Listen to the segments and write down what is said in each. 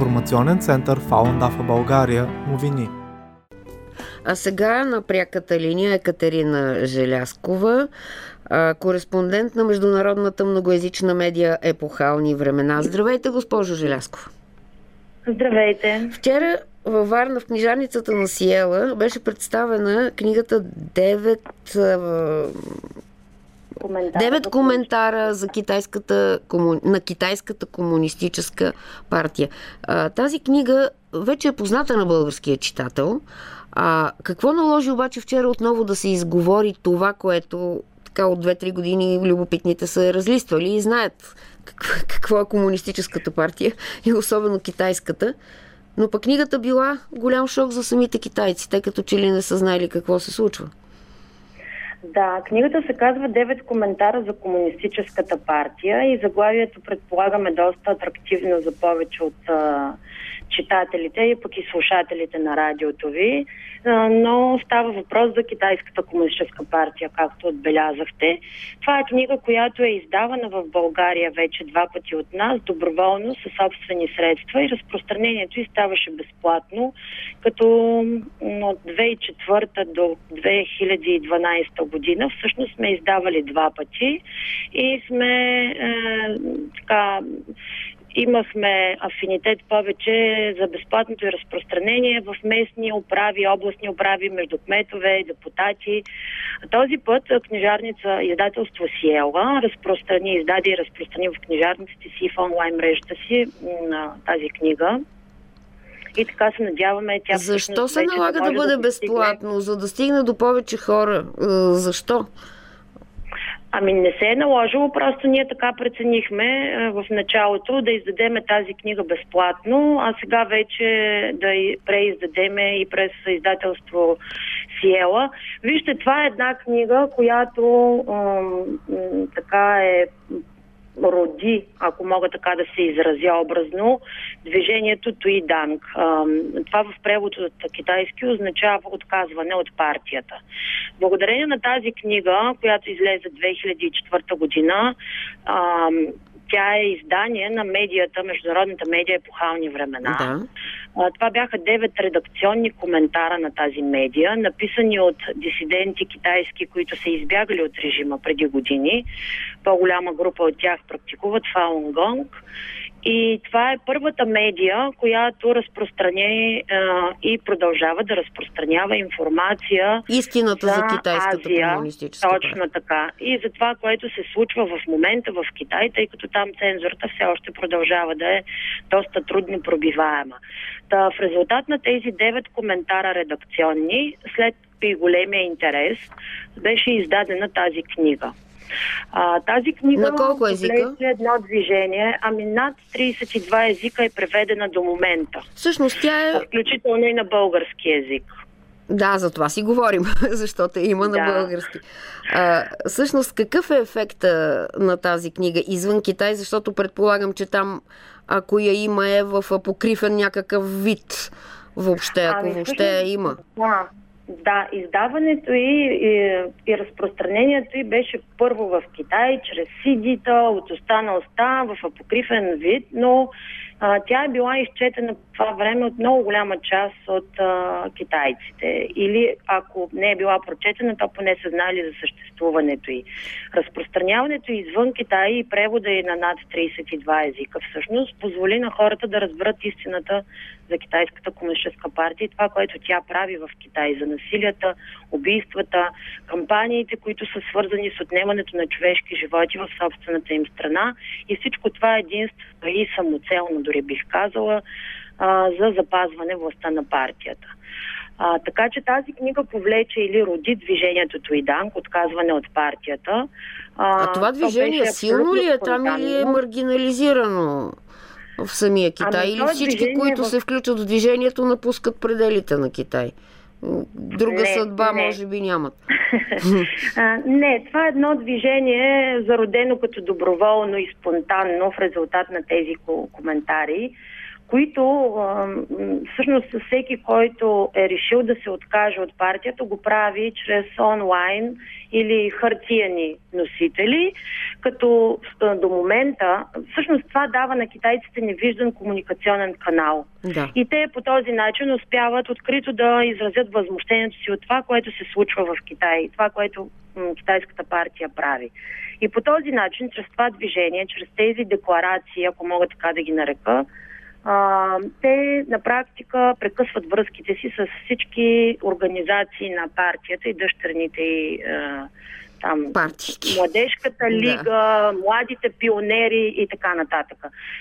Информационен център Фаундафа България новини. А сега на пряката линия е Катерина Желяскова, кореспондент на международната многоязична медия Епохални времена. Здравейте, госпожо Желяскова. Здравейте. Вчера във Варна в книжарницата на Сиела беше представена книгата 9 коментара. Девет коментара за китайската, на китайската комунистическа партия. Тази книга вече е позната на българския читател. А какво наложи обаче вчера отново да се изговори това, което така от 2-3 години любопитните са разлиствали и знаят какво е комунистическата партия и особено китайската. Но пък книгата била голям шок за самите китайци, тъй като че ли не са знаели какво се случва. Да, книгата се казва Девет коментара за комунистическата партия и заглавието предполагаме доста атрактивно за повече от а, читателите и пък и слушателите на радиото ви, но става въпрос за Китайската комунистическа партия, както отбелязахте. Това е книга, която е издавана в България вече два пъти от нас, доброволно, със собствени средства и разпространението й ставаше безплатно, като от 2004 до 2012 година всъщност сме издавали два пъти и сме е, така имахме афинитет повече за безплатното и разпространение в местни управи, областни управи, между кметове, депутати. Този път книжарница издателство Сиела разпространи, издаде и разпространи в книжарниците си и в онлайн мрежата си на тази книга. И така се надяваме тя Защо се налага да, да бъде да безплатно? За да стигне до повече хора. Защо? Ами не се е наложило, просто ние така преценихме в началото да издадеме тази книга безплатно, а сега вече да преиздадеме и през издателство Сиела. Вижте, това е една книга, която м- така е роди, ако мога така да се изразя образно, движението Туиданг. Това в превод от китайски означава отказване от партията. Благодарение на тази книга, която излезе 2004 година, тя е издание на медията, международната медия Епохални времена. Да. Това бяха девет редакционни коментара на тази медия, написани от дисиденти китайски, които са избягали от режима преди години. По-голяма група от тях практикуват Фаунгонг и това е първата медия, която разпространи и продължава да разпространява информация Истината за, за китайската Азия, комунистическа Точно така. И за това, което се случва в момента в Китай, тъй като там цензурата все още продължава да е доста трудно пробиваема. Та, в резултат на тези девет коментара редакционни, след и големия интерес, беше издадена тази книга. А, тази книга на колко езика? едно движение, ами над 32 езика е преведена до момента. Всъщност тя е... Включително и на български език. Да, за това си говорим, защото има да. на български. А, всъщност, какъв е ефекта на тази книга извън Китай, защото предполагам, че там, ако я има, е в покрифен някакъв вид въобще, ако ами, въобще я има. Да, да, издаването и, и, и разпространението и беше първо в Китай, чрез сидита, от уста на уста, в апокрифен вид, но тя е била изчетена по това време от много голяма част от а, китайците. Или ако не е била прочетена, то поне са знали за съществуването й. Разпространяването извън Китай и превода и на над 32 езика всъщност позволи на хората да разберат истината за Китайската комунистическа партия и това, което тя прави в Китай за насилията, убийствата, кампаниите, които са свързани с отнемането на човешки животи в собствената им страна и всичко това е единство и самоцелно, дори бих казала, а, за запазване властта на партията. А, така че тази книга повлече или роди движението Туиданг, отказване от партията. А, а това движение силно ли е там или е маргинализирано? в самия Китай ами, или всички, които в... се включат в движението, напускат пределите на Китай? Друга не, съдба не. може би нямат. А, не, това е едно движение, зародено като доброволно и спонтанно в резултат на тези коментари които всъщност всеки, който е решил да се откаже от партията, го прави чрез онлайн или хартияни носители, като до момента, всъщност това дава на китайците невиждан комуникационен канал. Да. И те по този начин успяват открито да изразят възмущението си от това, което се случва в Китай, това, което китайската партия прави. И по този начин, чрез това движение, чрез тези декларации, ако мога така да ги нарека, а, те на практика прекъсват връзките си с всички организации на партията и дъщерните и а, там младежката лига, да. младите пионери и така нататък.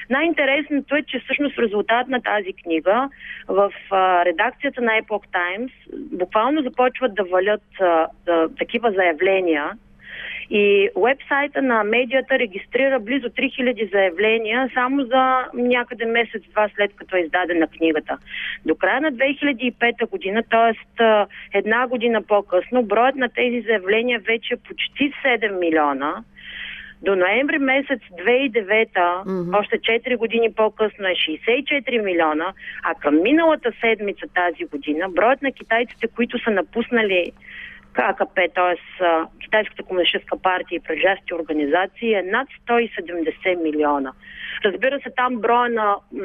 Най-интересното е, че всъщност резултат на тази книга в а, редакцията на Epoch Times буквално започват да валят а, да, такива заявления и вебсайта на медията регистрира близо 3000 заявления само за някъде месец-два след като е издадена книгата. До края на 2005 година, т.е. една година по-късно, броят на тези заявления вече е почти 7 милиона. До ноември месец 2009, mm-hmm. още 4 години по-късно е 64 милиона, а към миналата седмица тази година броят на китайците, които са напуснали ККП, т.е. Китайската комунистическа партия и прилежащи организации е над 170 милиона. Разбира се, там броя на м-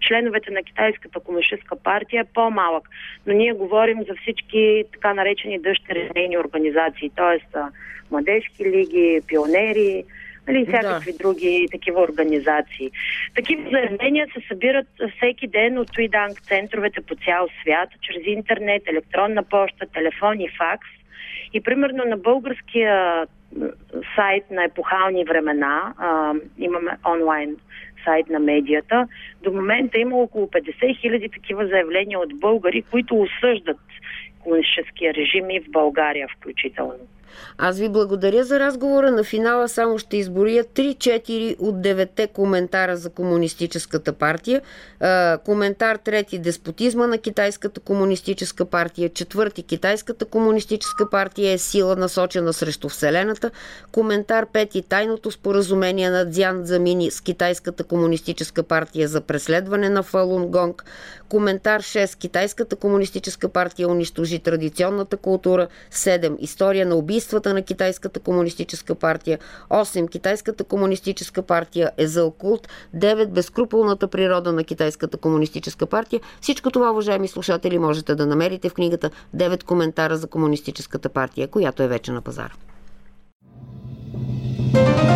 членовете на Китайската комунистическа партия е по-малък, но ние говорим за всички така наречени дъщерни организации, т.е. младежки лиги, пионери, нали, всякакви да. други такива организации. Такива заявления се събират всеки ден от Туиданг центровете по цял свят, чрез интернет, електронна почта, телефон и факс. И примерно на българския сайт на епохални времена, а, имаме онлайн сайт на медията, до момента има около 50 хиляди такива заявления от българи, които осъждат комунистическия режим и в България включително. Аз ви благодаря за разговора. На финала само ще изборя 3-4 от 9 коментара за Комунистическата партия. Коментар трети деспотизма на Китайската комунистическа партия. Четвърти Китайската комунистическа партия е сила насочена срещу Вселената. Коментар пети тайното споразумение на Дзян Замини с Китайската комунистическа партия за преследване на Фалун Гонг. Коментар 6 Китайската комунистическа партия унищожи традиционната култура. 7 История на убийство правителствата на Китайската комунистическа партия, 8. Китайската комунистическа партия е за окулт, 9. Безкруполната природа на Китайската комунистическа партия. Всичко това, уважаеми слушатели, можете да намерите в книгата 9 коментара за комунистическата партия, която е вече на пазара. thank you